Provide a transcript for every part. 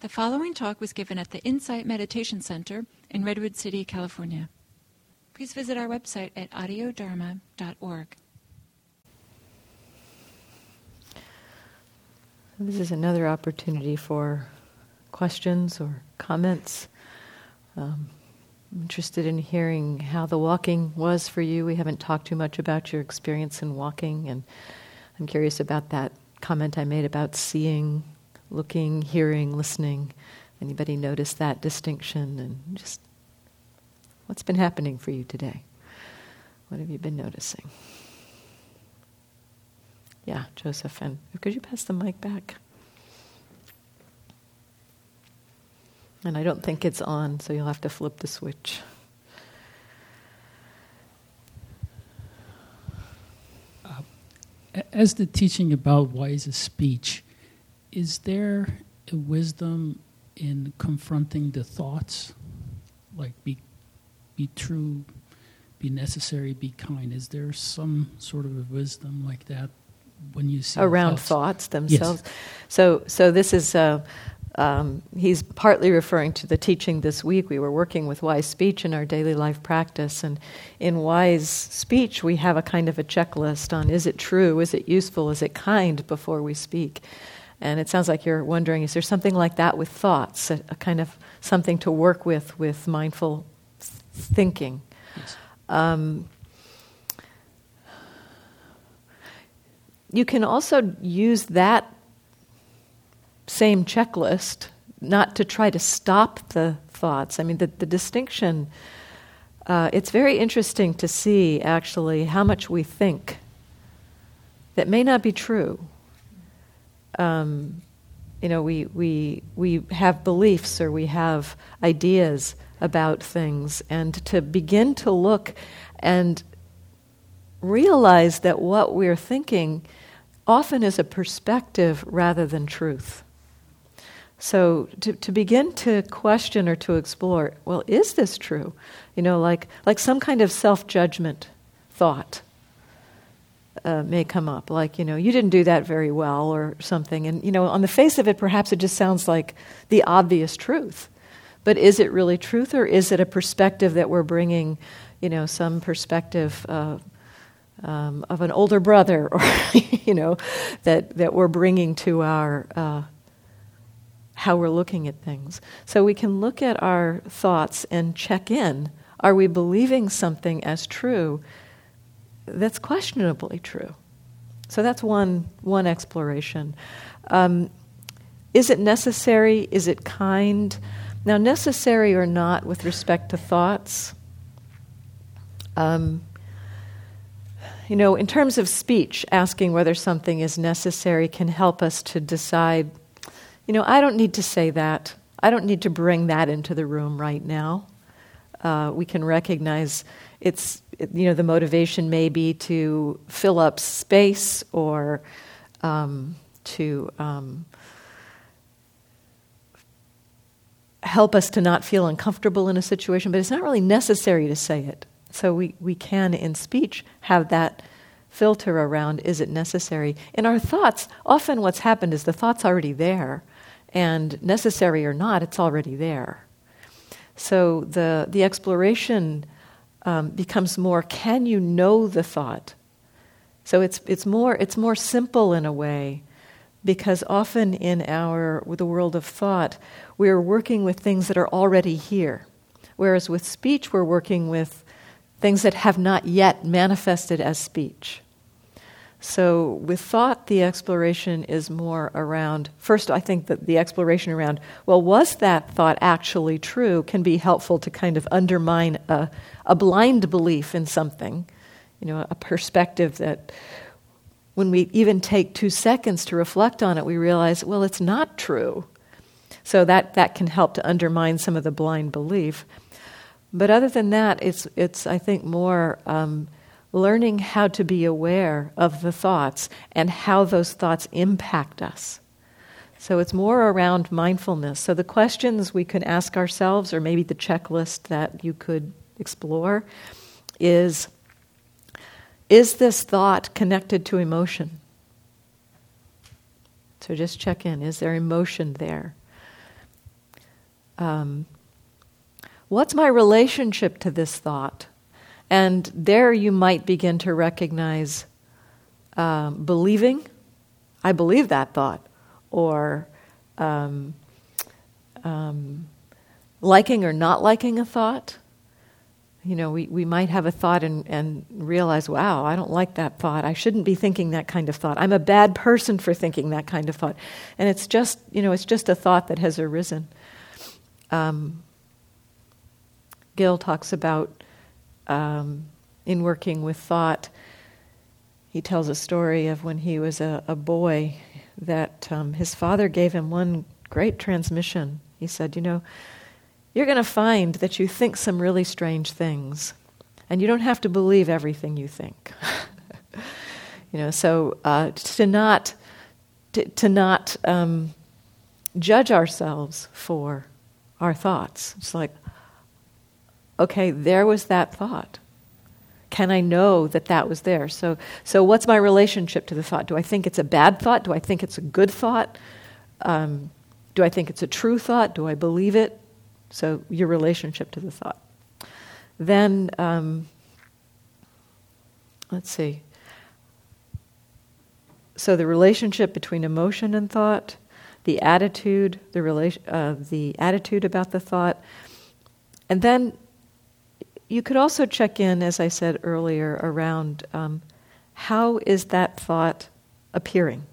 The following talk was given at the Insight Meditation Center in Redwood City, California. Please visit our website at audiodharma.org. This is another opportunity for questions or comments. Um, I'm interested in hearing how the walking was for you. We haven't talked too much about your experience in walking, and I'm curious about that comment I made about seeing, looking, hearing, listening. Anybody notice that distinction? And just what's been happening for you today? What have you been noticing? Yeah, Joseph, and could you pass the mic back? And I don't think it's on, so you'll have to flip the switch. Uh, as the teaching about wise speech, is there a wisdom in confronting the thoughts? Like, be, be true, be necessary, be kind. Is there some sort of a wisdom like that when you see around thoughts, thoughts themselves? Yes. So, so this is uh, um, he's partly referring to the teaching this week. We were working with wise speech in our daily life practice, and in wise speech, we have a kind of a checklist on is it true, is it useful, is it kind before we speak. And it sounds like you're wondering is there something like that with thoughts, a, a kind of something to work with with mindful thinking? Yes. Um, you can also use that same checklist, not to try to stop the thoughts. I mean, the, the distinction, uh, it's very interesting to see actually how much we think that may not be true. Um, you know, we, we, we have beliefs or we have ideas about things, and to begin to look and realize that what we're thinking often is a perspective rather than truth. So to, to begin to question or to explore, well, is this true? You know, like, like some kind of self judgment thought uh, may come up, like, you know, you didn't do that very well or something. And, you know, on the face of it, perhaps it just sounds like the obvious truth. But is it really truth or is it a perspective that we're bringing, you know, some perspective uh, um, of an older brother or, you know, that, that we're bringing to our. Uh, how we're looking at things. So we can look at our thoughts and check in. Are we believing something as true that's questionably true? So that's one, one exploration. Um, is it necessary? Is it kind? Now, necessary or not with respect to thoughts, um, you know, in terms of speech, asking whether something is necessary can help us to decide you know, I don't need to say that. I don't need to bring that into the room right now. Uh, we can recognize it's, you know, the motivation may be to fill up space or um, to um, help us to not feel uncomfortable in a situation, but it's not really necessary to say it. So we, we can, in speech, have that filter around is it necessary? In our thoughts, often what's happened is the thought's already there and necessary or not, it's already there. So the, the exploration um, becomes more can you know the thought? So it's, it's, more, it's more simple in a way because often in our the world of thought, we're working with things that are already here. Whereas with speech, we're working with things that have not yet manifested as speech. So, with thought, the exploration is more around first, I think that the exploration around, well, was that thought actually true, can be helpful to kind of undermine a, a blind belief in something, you know, a perspective that when we even take two seconds to reflect on it, we realize, well, it's not true. So, that, that can help to undermine some of the blind belief. But other than that, it's, it's I think, more. Um, learning how to be aware of the thoughts and how those thoughts impact us. So it's more around mindfulness. So the questions we can ask ourselves, or maybe the checklist that you could explore, is Is this thought connected to emotion? So just check in. Is there emotion there? um, what's my relationship to this thought? And there you might begin to recognize um, believing, I believe that thought, or um, um, liking or not liking a thought. You know, we, we might have a thought and, and realize, wow, I don't like that thought. I shouldn't be thinking that kind of thought. I'm a bad person for thinking that kind of thought. And it's just, you know, it's just a thought that has arisen. Um, Gil talks about um, in working with thought, he tells a story of when he was a, a boy that um, his father gave him one great transmission. He said, You know, you're going to find that you think some really strange things, and you don't have to believe everything you think. you know, so uh, to not to, to not um, judge ourselves for our thoughts. It's like, okay, there was that thought. Can I know that that was there? So, so what's my relationship to the thought? Do I think it's a bad thought? Do I think it's a good thought? Um, do I think it's a true thought? Do I believe it? So, your relationship to the thought. Then, um, let's see. So, the relationship between emotion and thought, the attitude, the, relation, uh, the attitude about the thought, and then you could also check in, as I said earlier, around um, how is that thought appearing?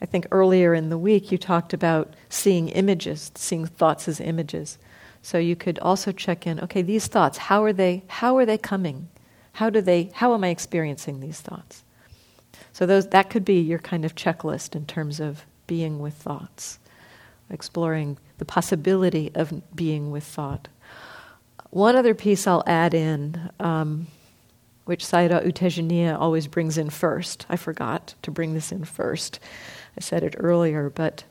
I think earlier in the week you talked about seeing images, seeing thoughts as images. So you could also check in, okay, these thoughts, how are they how are they coming? How do they how am I experiencing these thoughts? So those that could be your kind of checklist in terms of being with thoughts, exploring the possibility of being with thought. One other piece I'll add in, um, which Sayadaw U Tejaniya always brings in first. I forgot to bring this in first. I said it earlier, but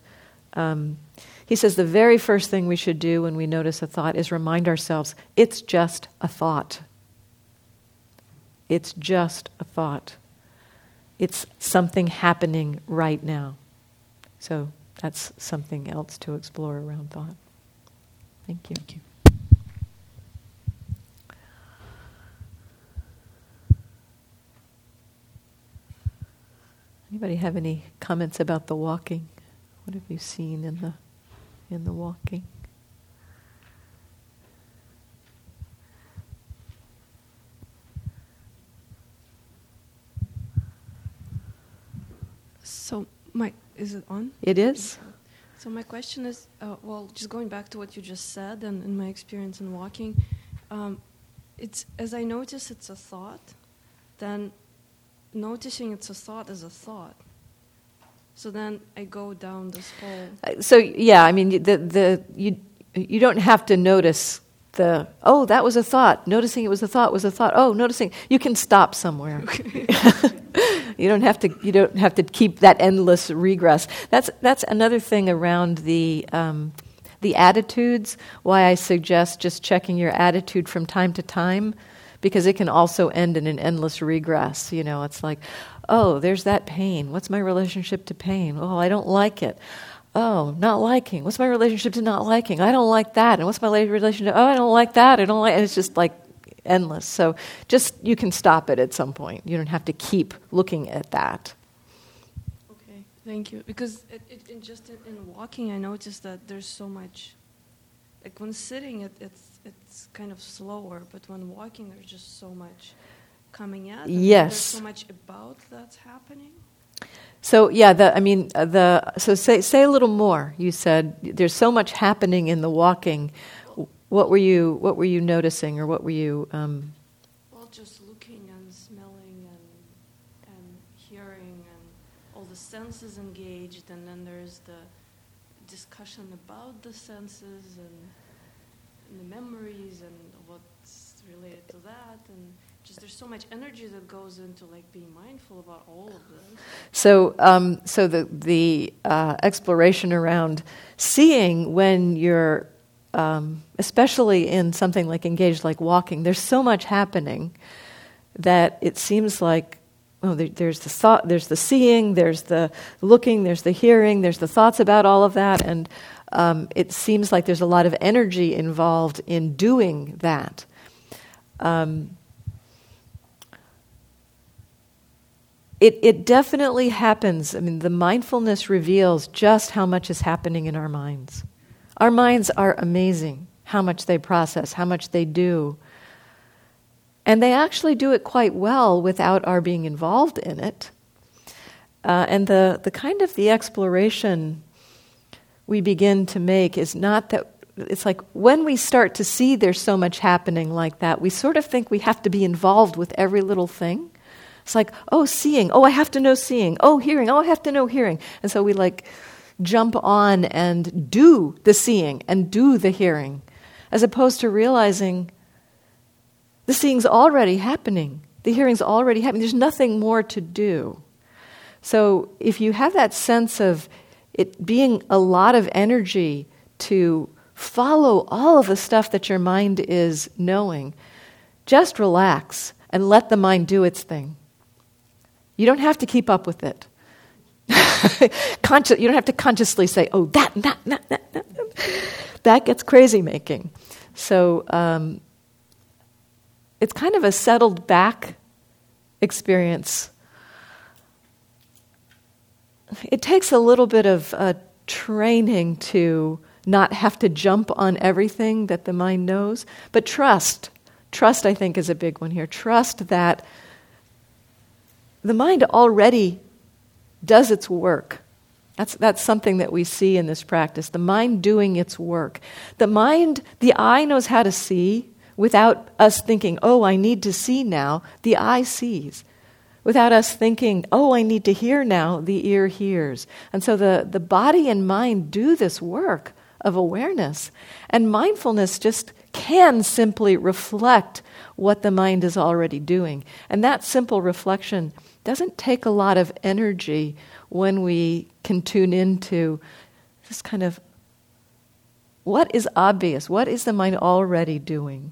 um, he says the very first thing we should do when we notice a thought is remind ourselves it's just a thought. It's just a thought. It's something happening right now. So that's something else to explore around thought. Thank you. Thank you. Anybody have any comments about the walking? What have you seen in the in the walking? So my is it on? It is. So my question is, uh, well, just going back to what you just said and in my experience in walking, um, it's as I notice it's a thought, then noticing it's a thought is a thought. So then I go down this whole. Uh, So yeah, I mean the the you you don't have to notice the oh that was a thought. Noticing it was a thought was a thought. Oh, noticing you can stop somewhere. you don't have to you don't have to keep that endless regress. That's that's another thing around the. Um, the attitudes, why I suggest just checking your attitude from time to time, because it can also end in an endless regress. You know, it's like, oh, there's that pain. What's my relationship to pain? Oh, I don't like it. Oh, not liking. What's my relationship to not liking? I don't like that. And what's my relationship? To, oh, I don't like that. I don't like. And it's just like endless. So just you can stop it at some point. You don't have to keep looking at that. Okay, thank you. Because it, it, just in, in walking, I noticed that there's so much. Like when sitting, it, it's it's kind of slower, but when walking, there's just so much coming at. Yes. There's so much about that's happening. So yeah, the, I mean uh, the so say say a little more. You said there's so much happening in the walking. What were you What were you noticing, or what were you? Um, Well, just looking and smelling and and hearing and all the senses engaged, and then there's the discussion about the senses and the memories and what's related to that, and just there's so much energy that goes into like being mindful about all of this. so um, so the the uh, exploration around seeing when you're, um, especially in something like engaged, like walking. There's so much happening that it seems like oh, there, there's the thought, there's the seeing, there's the looking, there's the hearing, there's the thoughts about all of that, and um, it seems like there's a lot of energy involved in doing that. Um, it, it definitely happens. I mean, the mindfulness reveals just how much is happening in our minds. Our minds are amazing, how much they process, how much they do. And they actually do it quite well without our being involved in it. Uh, and the, the kind of the exploration we begin to make is not that it's like when we start to see there's so much happening like that, we sort of think we have to be involved with every little thing. It's like, oh, seeing, oh, I have to know seeing, oh, hearing, oh, I have to know hearing. And so we like jump on and do the seeing and do the hearing, as opposed to realizing the seeing's already happening, the hearing's already happening. There's nothing more to do. So if you have that sense of it being a lot of energy to follow all of the stuff that your mind is knowing, just relax and let the mind do its thing. You don't have to keep up with it. Consci- you don't have to consciously say, oh, that, that, that, that, that. That gets crazy making. So um, it's kind of a settled back experience it takes a little bit of uh, training to not have to jump on everything that the mind knows, but trust. Trust, I think, is a big one here. Trust that the mind already does its work. That's, that's something that we see in this practice the mind doing its work. The mind, the eye knows how to see without us thinking, oh, I need to see now. The eye sees without us thinking, oh, I need to hear now, the ear hears. And so the, the body and mind do this work of awareness. And mindfulness just can simply reflect what the mind is already doing. And that simple reflection doesn't take a lot of energy when we can tune into this kind of what is obvious? What is the mind already doing?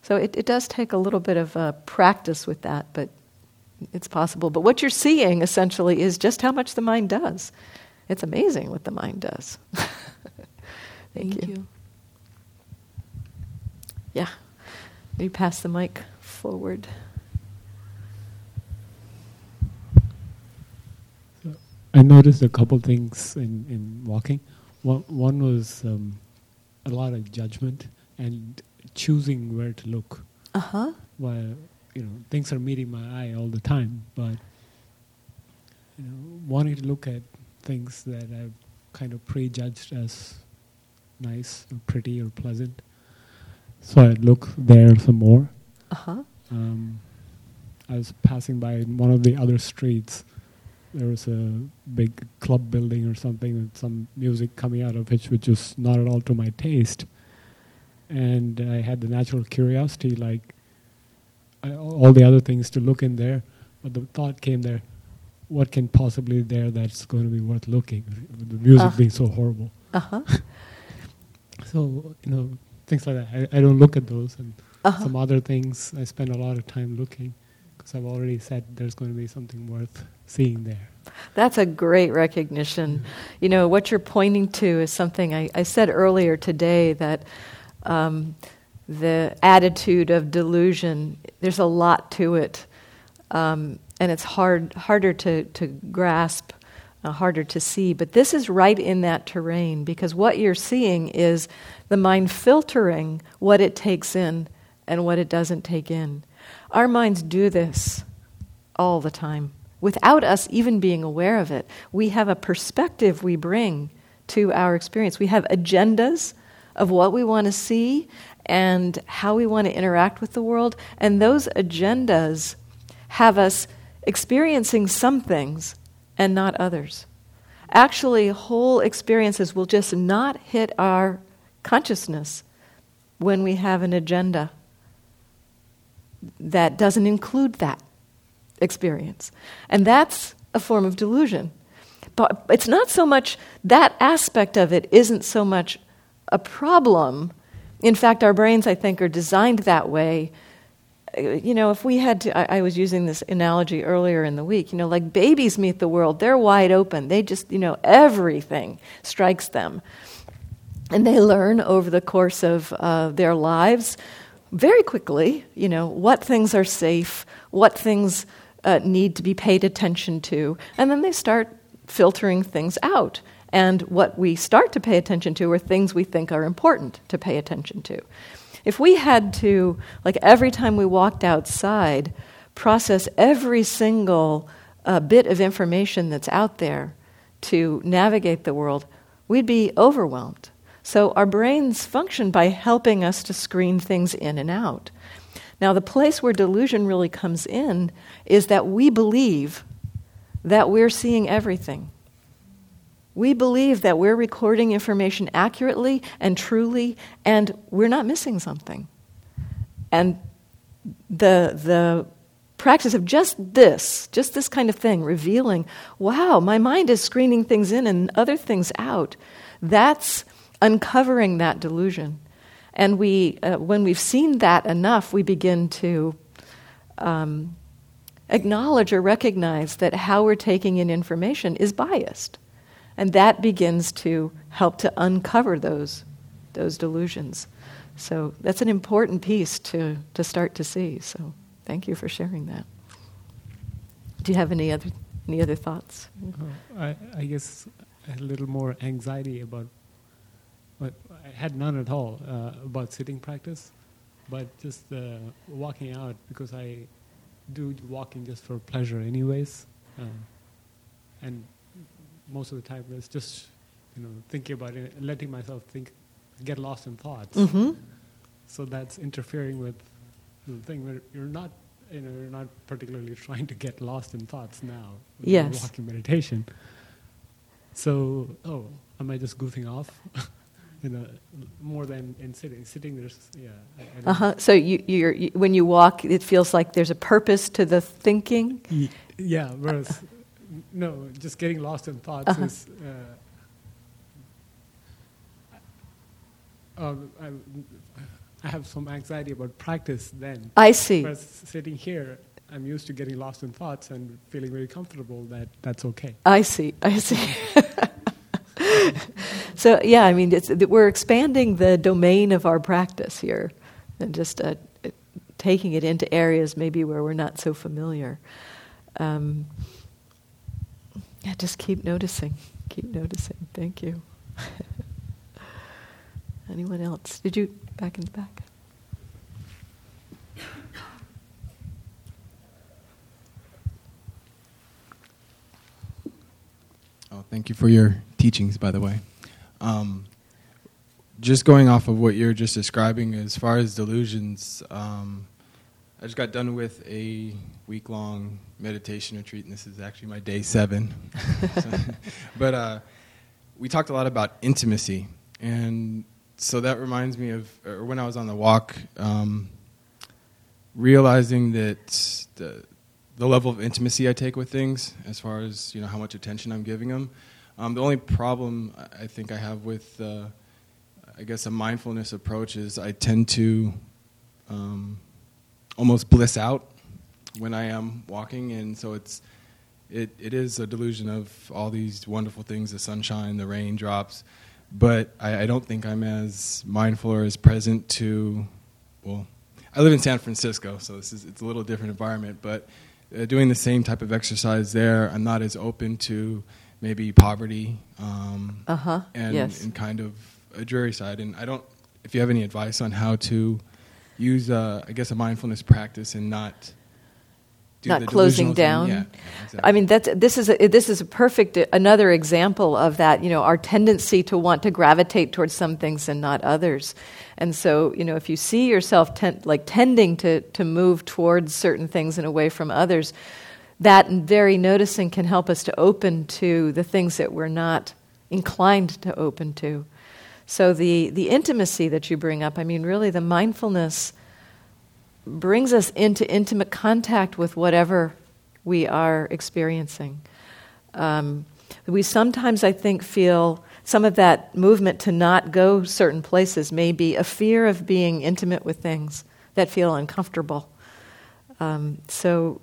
So it, it does take a little bit of uh, practice with that, but it's possible. But what you're seeing essentially is just how much the mind does. It's amazing what the mind does. Thank, Thank you. you. Yeah. You pass the mic forward. I noticed a couple things in, in walking. One, one was um, a lot of judgment and choosing where to look. Uh huh. While you know things are meeting my eye all the time, but you know wanting to look at things that I've kind of prejudged as nice or pretty or pleasant. So I'd look there some more. Uh huh. Um, I was passing by one of the other streets. There was a big club building or something with some music coming out of it, which was not at all to my taste. And I had the natural curiosity, like, all the other things to look in there, but the thought came there, what can possibly there that's going to be worth looking? The music uh. being so horrible. Uh-huh. so you know things like that. I, I don't look at those, and uh-huh. some other things I spend a lot of time looking because I've already said there's going to be something worth seeing there. That's a great recognition. You know what you're pointing to is something I, I said earlier today that. Um, the attitude of delusion. There's a lot to it, um, and it's hard, harder to, to grasp, uh, harder to see. But this is right in that terrain because what you're seeing is the mind filtering what it takes in and what it doesn't take in. Our minds do this all the time without us even being aware of it. We have a perspective we bring to our experience. We have agendas of what we want to see and how we want to interact with the world. And those agendas have us experiencing some things and not others. Actually, whole experiences will just not hit our consciousness when we have an agenda that doesn't include that experience. And that's a form of delusion. But it's not so much, that aspect of it isn't so much a problem in fact, our brains, I think, are designed that way. Uh, you know, if we had to, I, I, was using this analogy earlier in the week, you know, like babies meet the world, they're wide open. They just, you know, everything strikes them. and they learn over the course of uh, their lives very quickly, you know, what things are safe, what things uh, need to be paid attention to, and then they start filtering things out. And what we start to pay attention to are things we think are important to pay attention to. If we had to, like every time we walked outside, process every single uh, bit of information that's out there to navigate the world, we'd be overwhelmed. So our brains function by helping us to screen things in and out. Now, the place where delusion really comes in is that we believe that we're seeing everything. We believe that we're recording information accurately and truly, and we're not missing something. And the, the practice of just this, just this kind of thing, revealing, wow, my mind is screening things in and other things out, that's uncovering that delusion. And we, uh, when we've seen that enough, we begin to um, acknowledge or recognize that how we're taking in information is biased. And that begins to help to uncover those, those delusions. So that's an important piece to, to start to see. So thank you for sharing that. Do you have any other, any other thoughts? Uh, I, I guess a little more anxiety about but I had none at all uh, about sitting practice, but just uh, walking out because I do walking just for pleasure, anyways, um, and most of the time it's just you know thinking about it, letting myself think, get lost in thoughts. Mm-hmm. So that's interfering with the thing where you're not you know you're not particularly trying to get lost in thoughts now. Yes. Walking meditation. So oh, am I just goofing off? you know, more than in sitting. Sitting, there's yeah. uh huh. So you, you're you, when you walk, it feels like there's a purpose to the thinking. Yeah. Whereas, no, just getting lost in thoughts uh-huh. is. Uh, um, I, I have some anxiety about practice then. I see. Whereas sitting here, I'm used to getting lost in thoughts and feeling very comfortable that that's okay. I see. I see. so yeah, I mean, we're expanding the domain of our practice here, and just uh, taking it into areas maybe where we're not so familiar. Um, yeah, just keep noticing. Keep noticing. Thank you. Anyone else? Did you back in the back? Oh, thank you for your teachings, by the way. Um, just going off of what you're just describing, as far as delusions, um, I just got done with a week long meditation retreat, and this is actually my day seven. but uh, we talked a lot about intimacy, and so that reminds me of when I was on the walk, um, realizing that the the level of intimacy I take with things, as far as you know how much attention I'm giving them. Um, the only problem I think I have with, uh, I guess, a mindfulness approach is I tend to um, almost bliss out when I am walking, and so it's it, it is a delusion of all these wonderful things the sunshine, the raindrops, but I, I don't think I'm as mindful or as present to, well, I live in San Francisco, so this is it's a little different environment, but uh, doing the same type of exercise there, I'm not as open to maybe poverty um, uh-huh. and, yes. and kind of a dreary side. And I don't, if you have any advice on how to use, uh, I guess, a mindfulness practice and not do not closing down. Yeah, exactly. I mean, that's, this is a, this is a perfect another example of that. You know, our tendency to want to gravitate towards some things and not others. And so, you know, if you see yourself ten, like tending to to move towards certain things and away from others, that very noticing can help us to open to the things that we're not inclined to open to. So the the intimacy that you bring up, I mean, really, the mindfulness brings us into intimate contact with whatever we are experiencing. Um, we sometimes, I think, feel some of that movement to not go certain places may be a fear of being intimate with things that feel uncomfortable. Um, so,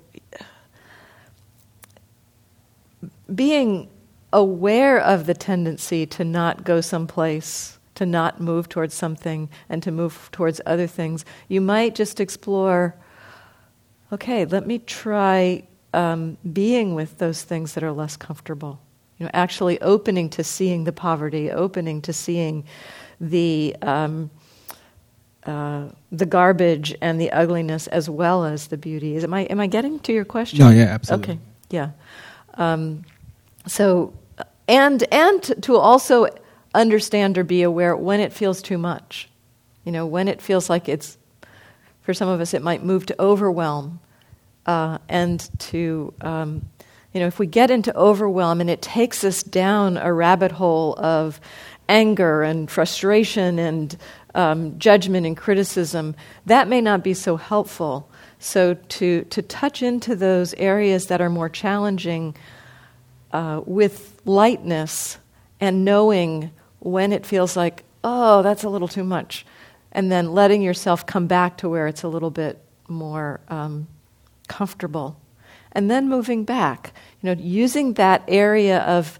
being aware of the tendency to not go someplace to not move towards something and to move towards other things. You might just explore okay, let me try um, being with those things that are less comfortable. You know, actually opening to seeing the poverty, opening to seeing the um, uh, the garbage and the ugliness as well as the beauty. Is am I am I getting to your question? No, yeah, absolutely. Okay, yeah. Um, so, and and to also understand or be aware when it feels too much. You know, when it feels like it's, for some of us, it might move to overwhelm, uh, and to, um, you know, if we get into overwhelm and it takes us down a rabbit hole of anger and frustration and um, judgment and criticism, that may not be so helpful. So to to touch into those areas that are more challenging uh, with lightness and knowing when it feels like, oh, that's a little too much, and then letting yourself come back to where it's a little bit more um, comfortable, and then moving back. You know, using that area of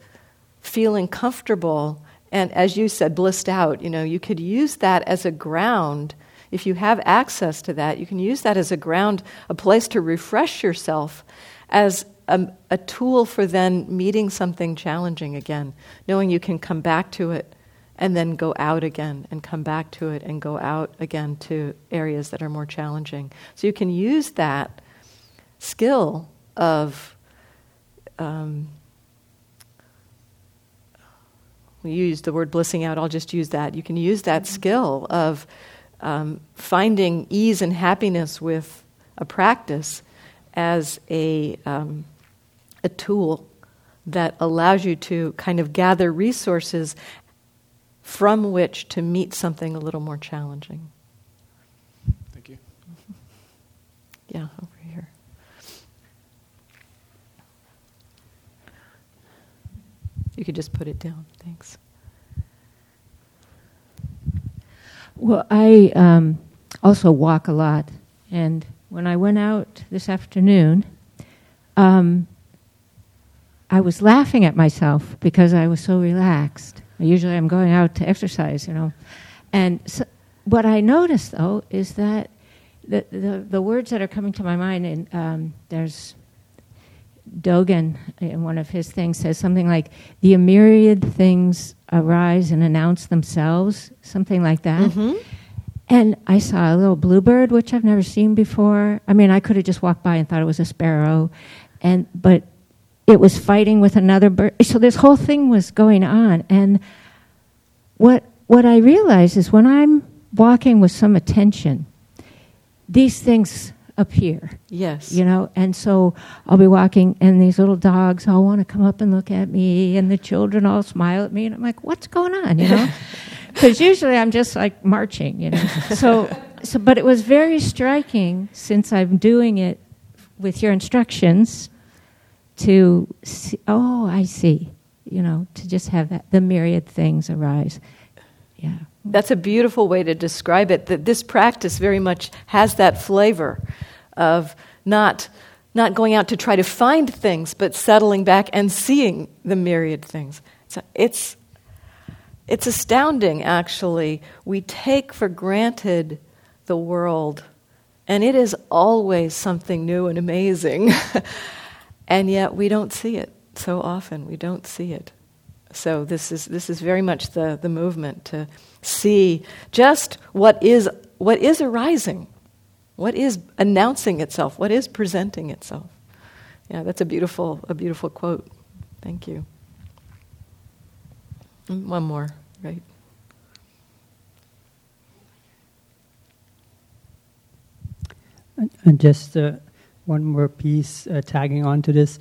feeling comfortable and, as you said, blissed out. You know, you could use that as a ground. If you have access to that, you can use that as a ground, a place to refresh yourself as a, a, tool for then meeting something challenging again, knowing you can come back to it and then go out again and come back to it and go out again to areas that are more challenging. So you can use that skill of. Um, we use the word blissing out, I'll just use that. You can use that skill of um, finding ease and happiness with a practice as a um, a tool that allows you to kind of gather resources from which to meet something a little more challenging. Thank you. Yeah, over here. You could just put it down. Thanks. Well, I um, also walk a lot, and when I went out this afternoon, um, I was laughing at myself because I was so relaxed. Usually I'm going out to exercise, you know. And so, what I noticed, though, is that the, the, the words that are coming to my mind, and um, there's Dogen in one of his things says something like, the myriad things arise and announce themselves, something like that. Mm-hmm. And I saw a little bluebird, which I've never seen before. I mean, I could have just walked by and thought it was a sparrow, and but it was fighting with another bird. So this whole thing was going on. And what, what I realize is when I'm walking with some attention, these things appear. Yes. You know, and so I'll be walking, and these little dogs all want to come up and look at me, and the children all smile at me, and I'm like, what's going on, you know? Because usually I'm just like marching, you know. So, so, but it was very striking since I'm doing it with your instructions to see, oh, I see, you know, to just have that, the myriad things arise. Yeah. That's a beautiful way to describe it. That this practice very much has that flavor of not not going out to try to find things, but settling back and seeing the myriad things. So it's it's astounding, actually. We take for granted the world, and it is always something new and amazing. and yet we don't see it so often. We don't see it. So this is this is very much the, the movement to see just what is what is arising, what is announcing itself, what is presenting itself. Yeah, that's a beautiful a beautiful quote. Thank you. Mm, one more, right? And just uh, one more piece uh, tagging on to this.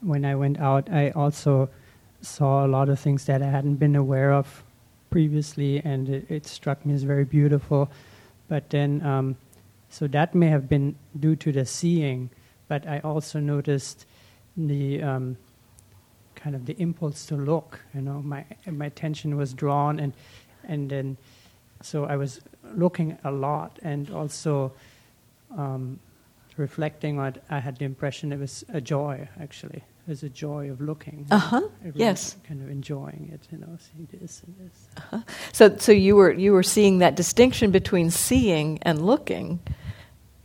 When I went out, I also saw a lot of things that I hadn't been aware of previously, and it, it struck me as very beautiful. But then, um, so that may have been due to the seeing, but I also noticed the um, kind of the impulse to look. You know, my my attention was drawn, and and then so I was looking a lot, and also. Um, reflecting on it, I had the impression it was a joy, actually. It was a joy of looking. Uh-huh, Everyone yes. Kind of enjoying it, you know, seeing this and this. Uh-huh. So, so you were you were seeing that distinction between seeing and looking.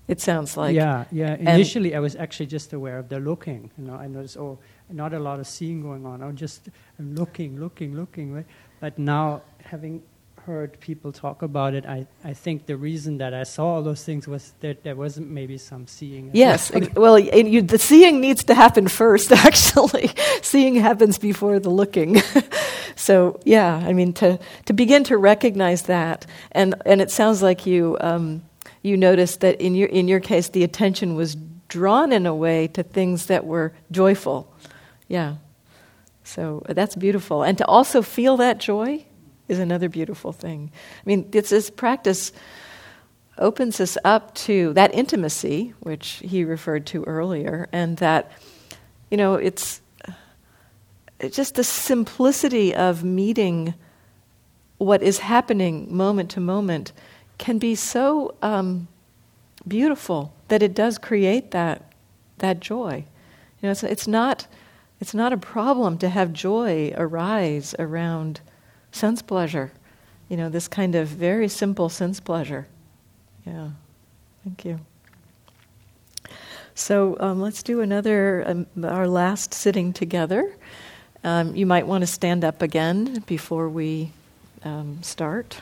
It sounds like yeah, yeah. Initially, I was actually just aware of the looking. You know, I noticed, oh, not a lot of seeing going on. I'm just I'm looking, looking, looking. Right? But now, having heard people talk about it, I, I think the reason that I saw all those things was that there wasn't maybe some seeing. Yes, well. well, and you, the seeing needs to happen first. Actually, seeing happens before the looking. so, yeah, I mean, to to begin to recognize that, and and it sounds like you um, you noticed that in your in your case, the attention was drawn in a way to things that were joyful. Yeah, so that's beautiful, and to also feel that joy is another beautiful thing. I mean, it's this practice opens us up to that intimacy, which he referred to earlier, and that, you know, it's, it's just the simplicity of meeting what is happening moment to moment can be so um, beautiful that it does create that, that joy. You know, it's, it's, not, it's not a problem to have joy arise around sense pleasure. You know, this kind of very simple sense pleasure. Yeah, thank you. So um, let's do another, um, our last sitting together. Um, you might want to stand up again before we um, start.